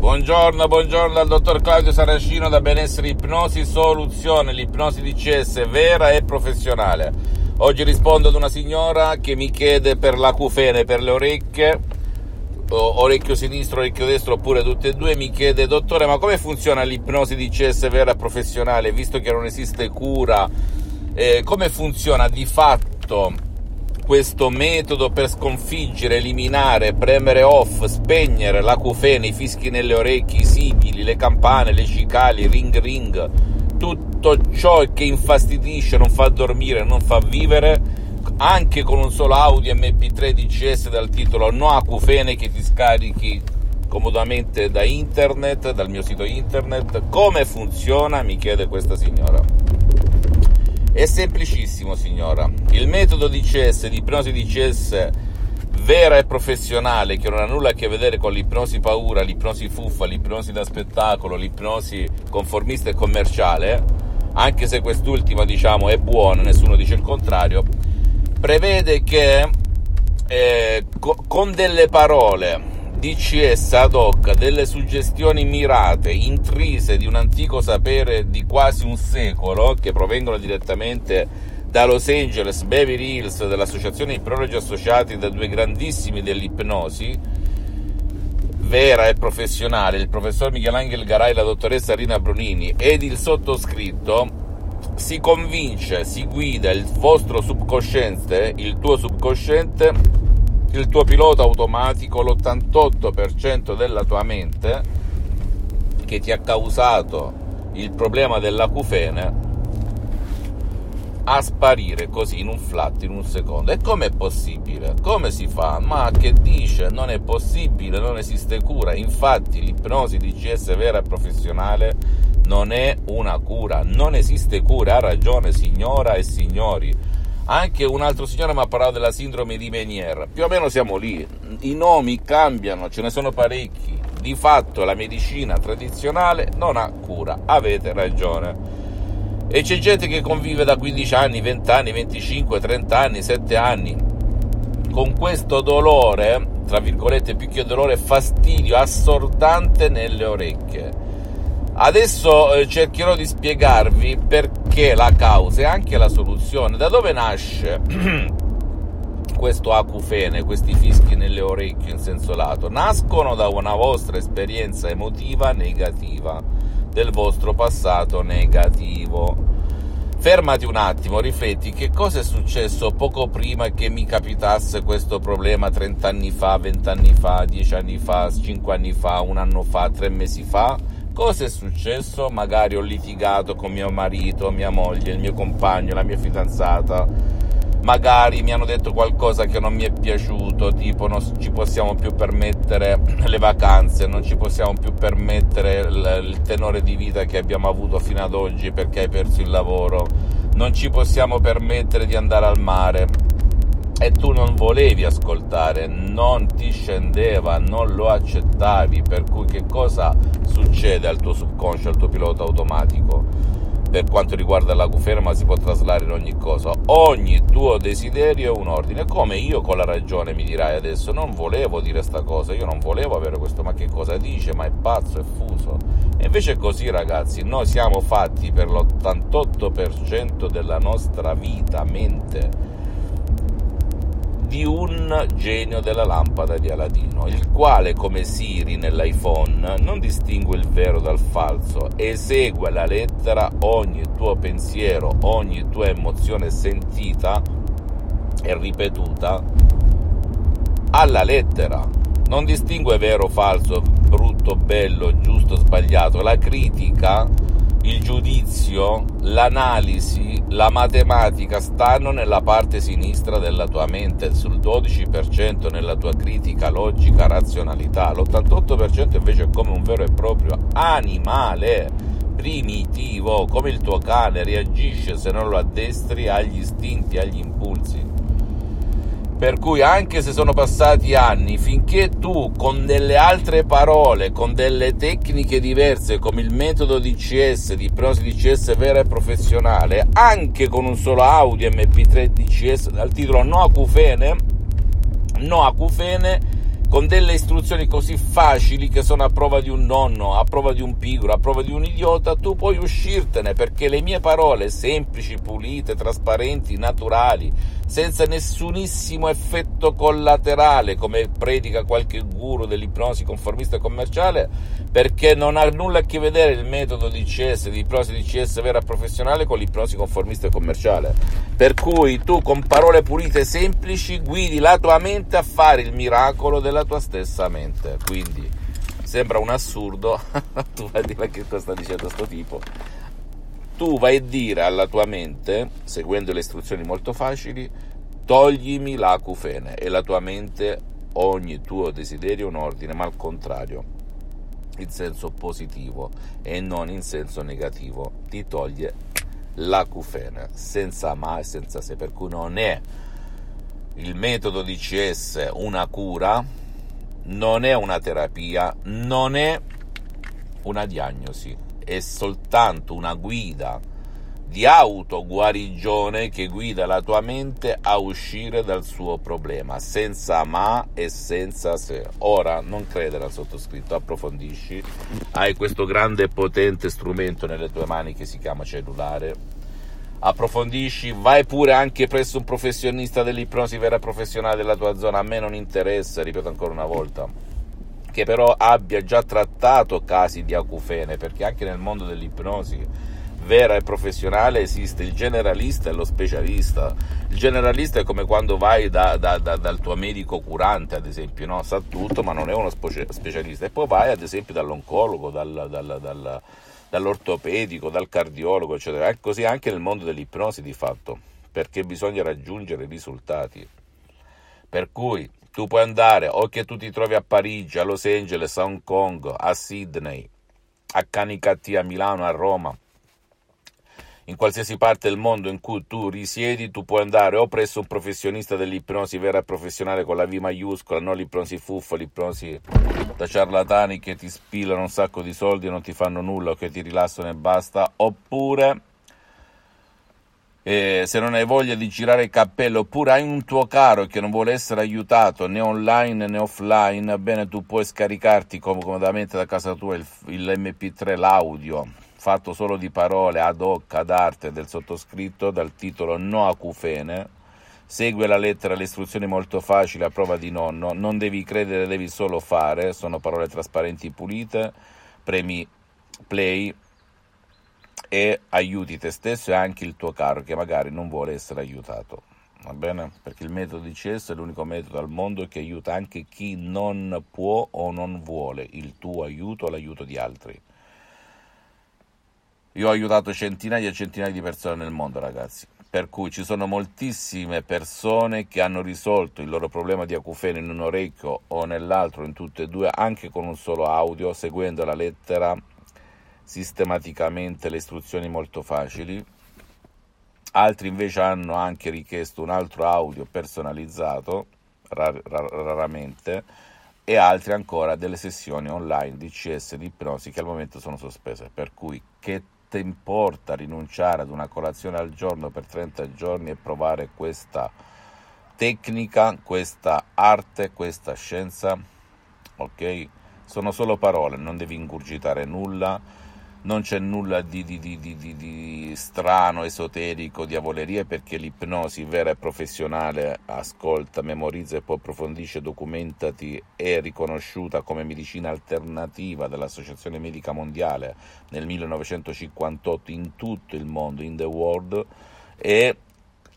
Buongiorno, buongiorno dal dottor Claudio Saracino da Benessere Ipnosi Soluzione, l'ipnosi di CS vera e professionale. Oggi rispondo ad una signora che mi chiede per l'acufene, per le orecchie, orecchio sinistro, orecchio destro oppure tutte e due, mi chiede dottore ma come funziona l'ipnosi di CS vera e professionale visto che non esiste cura? Eh, come funziona di fatto? Questo metodo per sconfiggere, eliminare, premere off, spegnere l'acufene, i fischi nelle orecchie, i sibili, le campane, le cicali, ring ring, tutto ciò che infastidisce, non fa dormire, non fa vivere, anche con un solo Audi MP3 DCS dal titolo No acufene che ti scarichi comodamente da internet, dal mio sito internet. Come funziona? Mi chiede questa signora. È semplicissimo, signora. Il metodo di CS, di ipnosi di CS vera e professionale, che non ha nulla a che vedere con l'ipnosi paura, l'ipnosi fuffa, l'ipnosi da spettacolo, l'ipnosi conformista e commerciale, anche se quest'ultima, diciamo, è buona, nessuno dice il contrario, prevede che eh, co- con delle parole DCS ad hoc delle suggestioni mirate, intrise di un antico sapere di quasi un secolo, che provengono direttamente da Los Angeles, Beverly Hills, dall'Associazione Ipnologi Associati, da due grandissimi dell'ipnosi, vera e professionale, il professor Michelangelo Garai e la dottoressa Rina Brunini, ed il sottoscritto, si convince, si guida il vostro subconsciente, il tuo subconsciente, il tuo pilota automatico, l'88% della tua mente che ti ha causato il problema dell'acufene a sparire così in un flat in un secondo. E com'è possibile? Come si fa? Ma che dice? Non è possibile, non esiste cura. Infatti l'ipnosi di CS vera e professionale non è una cura, non esiste cura. Ha ragione signora e signori anche un altro signore mi ha parlato della sindrome di Meniere. Più o meno siamo lì. I nomi cambiano, ce ne sono parecchi. Di fatto la medicina tradizionale non ha cura. Avete ragione. E c'è gente che convive da 15 anni, 20 anni, 25, 30 anni, 7 anni con questo dolore, tra virgolette più che dolore, fastidio assordante nelle orecchie Adesso eh, cercherò di spiegarvi perché la causa e anche la soluzione. Da dove nasce questo acufene, questi fischi nelle orecchie in senso lato? Nascono da una vostra esperienza emotiva negativa, del vostro passato negativo. Fermati un attimo, rifletti che cosa è successo poco prima che mi capitasse questo problema 30 anni fa, 20 anni fa, 10 anni fa, 5 anni fa, un anno fa, 3 mesi fa? Cosa è successo? Magari ho litigato con mio marito, mia moglie, il mio compagno, la mia fidanzata. Magari mi hanno detto qualcosa che non mi è piaciuto, tipo non ci possiamo più permettere le vacanze, non ci possiamo più permettere il, il tenore di vita che abbiamo avuto fino ad oggi perché hai perso il lavoro, non ci possiamo permettere di andare al mare e tu non volevi ascoltare, non ti scendeva, non lo accettavi, per cui che cosa succede al tuo subconscio, al tuo pilota automatico? Per quanto riguarda la conferma si può traslare in ogni cosa, ogni tuo desiderio è un ordine, come io con la ragione mi dirai adesso, non volevo dire sta cosa, io non volevo avere questo, ma che cosa dice, ma è pazzo, è fuso. E invece è così ragazzi, noi siamo fatti per l'88% della nostra vita, mente, di un genio della lampada di Aladino, il quale come Siri nell'iPhone non distingue il vero dal falso, esegue alla lettera ogni tuo pensiero, ogni tua emozione sentita e ripetuta alla lettera. Non distingue vero, falso, brutto, bello, giusto, sbagliato. La critica il giudizio, l'analisi, la matematica stanno nella parte sinistra della tua mente, sul 12% nella tua critica, logica, razionalità, l'88% invece è come un vero e proprio animale primitivo, come il tuo cane reagisce se non lo addestri agli istinti, agli impulsi. Per cui anche se sono passati anni, finché tu con delle altre parole, con delle tecniche diverse come il metodo DCS, di ipnosi DCS vera e professionale, anche con un solo audio MP3 DCS dal titolo No acufene, no acufene, con delle istruzioni così facili che sono a prova di un nonno, a prova di un pigro, a prova di un idiota, tu puoi uscirtene perché le mie parole semplici, pulite, trasparenti, naturali, senza nessunissimo effetto collaterale, come predica qualche guru dell'ipnosi conformista commerciale, perché non ha nulla a che vedere il metodo di CS, di ipnosi di CS vera professionale con l'ipnosi conformista commerciale. Per cui tu con parole pulite e semplici guidi la tua mente a fare il miracolo della la tua stessa mente. Quindi sembra un assurdo, tu vai a dire che cosa sta dicendo sto tipo. Tu vai a dire alla tua mente, seguendo le istruzioni molto facili, toglimi l'acufene e la tua mente ogni tuo desiderio è un ordine, ma al contrario, in senso positivo e non in senso negativo, ti toglie l'acufene senza ma e senza se, per cui non è il metodo di CS una cura, non è una terapia, non è una diagnosi, è soltanto una guida di autoguarigione che guida la tua mente a uscire dal suo problema, senza ma e senza se. Ora non credere al sottoscritto, approfondisci, hai questo grande e potente strumento nelle tue mani che si chiama cellulare. Approfondisci, vai pure anche presso un professionista dell'ipnosi vera professionale della tua zona, a me non interessa, ripeto ancora una volta, che però abbia già trattato casi di acufene, perché anche nel mondo dell'ipnosi vera e professionale esiste il generalista e lo specialista. Il generalista è come quando vai da, da, da, dal tuo medico curante, ad esempio, no? sa tutto ma non è uno specialista, e poi vai ad esempio dall'oncologo, dal, dal dall'ortopedico, dal cardiologo, eccetera. È così anche nel mondo dell'ipnosi di fatto, perché bisogna raggiungere risultati. Per cui tu puoi andare o che tu ti trovi a Parigi, a Los Angeles, a Hong Kong, a Sydney, a Canicattì, a Milano, a Roma, in qualsiasi parte del mondo in cui tu risiedi, tu puoi andare o presso un professionista dell'ipnosi vera e professionale con la V maiuscola, non l'ipnosi fuffa, l'ipnosi da ciarlatani che ti spilano un sacco di soldi e non ti fanno nulla o che ti rilassano e basta, oppure eh, se non hai voglia di girare il cappello, oppure hai un tuo caro che non vuole essere aiutato né online né offline, bene tu puoi scaricarti comodamente da casa tua il, il MP3, l'audio fatto solo di parole ad hoc ad arte del sottoscritto dal titolo No acufene. Segue la lettera, le istruzioni molto facili a prova di nonno, non devi credere, devi solo fare, sono parole trasparenti pulite, premi play e aiuti te stesso e anche il tuo caro che magari non vuole essere aiutato. Va bene? Perché il metodo di CS è l'unico metodo al mondo che aiuta anche chi non può o non vuole il tuo aiuto o l'aiuto di altri. Io ho aiutato centinaia e centinaia di persone nel mondo, ragazzi. Per cui ci sono moltissime persone che hanno risolto il loro problema di acufene in un orecchio o nell'altro, in tutte e due, anche con un solo audio, seguendo la lettera sistematicamente le istruzioni molto facili. Altri invece hanno anche richiesto un altro audio personalizzato, rar- rar- raramente, e altri ancora delle sessioni online di CS di ipnosi che al momento sono sospese. Per cui che te importa rinunciare ad una colazione al giorno per 30 giorni e provare questa tecnica, questa arte, questa scienza? Ok? Sono solo parole, non devi ingurgitare nulla non c'è nulla di, di, di, di, strano, esoterico, diavolerie perché l'ipnosi vera e professionale ascolta, memorizza e poi approfondisce, documentati, è riconosciuta come medicina alternativa dall'Associazione Medica Mondiale nel 1958 in tutto il mondo, in the world, e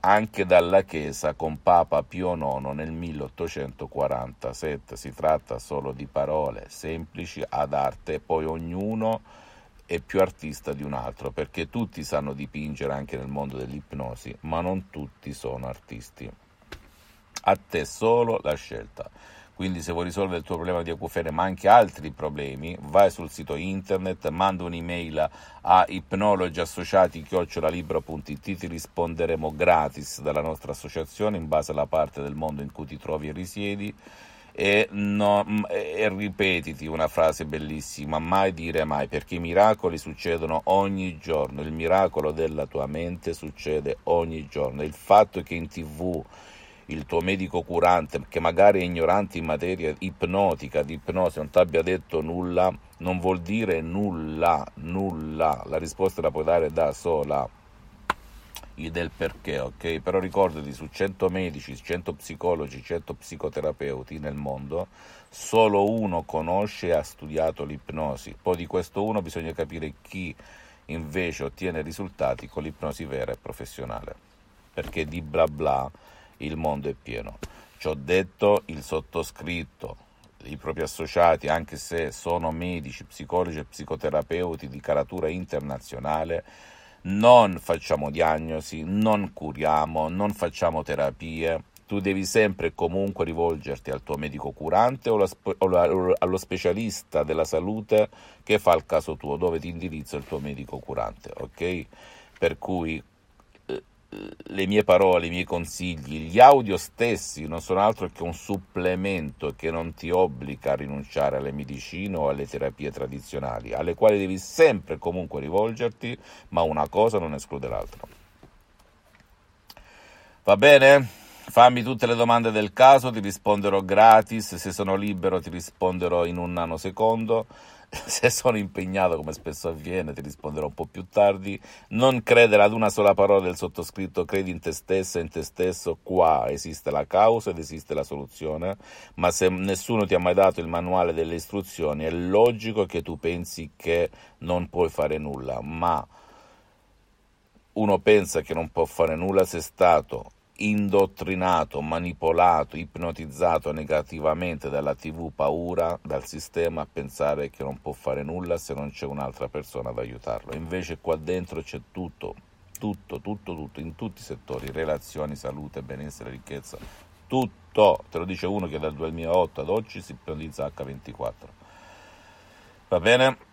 anche dalla Chiesa con Papa Pio IX nel 1847. Si tratta solo di parole semplici ad arte, poi ognuno è più artista di un altro, perché tutti sanno dipingere anche nel mondo dell'ipnosi, ma non tutti sono artisti. A te solo la scelta. Quindi se vuoi risolvere il tuo problema di acufene, ma anche altri problemi, vai sul sito internet, manda un'email a ipnologiassociati.it, ti risponderemo gratis dalla nostra associazione in base alla parte del mondo in cui ti trovi e risiedi e, no, e, ripetiti una frase bellissima, mai dire mai, perché i miracoli succedono ogni giorno, il miracolo della tua mente succede ogni giorno, il fatto che in tv il tuo medico curante, che magari è ignorante in materia ipnotica, di ipnosi, non ti abbia detto nulla, non vuol dire nulla, nulla. La risposta la puoi dare da sola del perché, ok? Però ricordati, su 100 medici, 100 psicologi, 100 psicoterapeuti nel mondo, solo uno conosce e ha studiato l'ipnosi. Poi di questo uno bisogna capire chi invece ottiene risultati con l'ipnosi vera e professionale. Perché di bla bla il mondo è pieno. Ci ho detto il sottoscritto, i propri associati, anche se sono medici, psicologi e psicoterapeuti di caratura internazionale, non facciamo diagnosi, non curiamo, non facciamo terapie. Tu devi sempre e comunque rivolgerti al tuo medico curante o, allo specialista della salute che fa il caso tuo, dove ti indirizza il tuo medico curante, ok? Per cui le mie parole, i miei consigli, gli audio stessi non sono altro che un supplemento che non ti obbliga a rinunciare alle medicine o alle terapie tradizionali, alle quali devi sempre e comunque rivolgerti, ma una cosa non esclude l'altra. Va bene? Fammi tutte le domande del caso, ti risponderò gratis, se sono libero ti risponderò in un nanosecondo se sono impegnato come spesso avviene ti risponderò un po' più tardi, non credere ad una sola parola del sottoscritto, credi in te stesso e in te stesso, qua esiste la causa ed esiste la soluzione, ma se nessuno ti ha mai dato il manuale delle istruzioni è logico che tu pensi che non puoi fare nulla, ma uno pensa che non può fare nulla se è stato indottrinato, manipolato, ipnotizzato negativamente dalla tv paura, dal sistema a pensare che non può fare nulla se non c'è un'altra persona ad aiutarlo. Invece qua dentro c'è tutto, tutto, tutto, tutto, in tutti i settori, relazioni, salute, benessere, ricchezza, tutto. Te lo dice uno che dal 2008 ad oggi si ipnotizza H24. Va bene?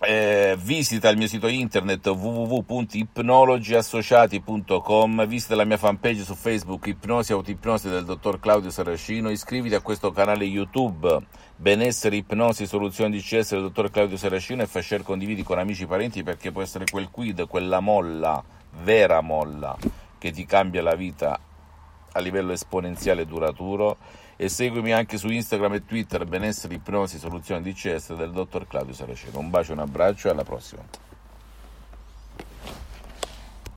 Eh, visita il mio sito internet www.ipnologiassociati.com visita la mia fanpage su Facebook Ipnosi Autoipnosi del dottor Claudio Saracino iscriviti a questo canale YouTube. Benessere Ipnosi Soluzioni di CS del dottor Claudio Saracino e fai share condividi con amici e parenti perché può essere quel quid, quella molla, vera molla che ti cambia la vita a livello esponenziale e duraturo e seguimi anche su Instagram e Twitter benessere ipnosi soluzioni DCS del dottor Claudio Saraceno. Un bacio, un abbraccio e alla prossima.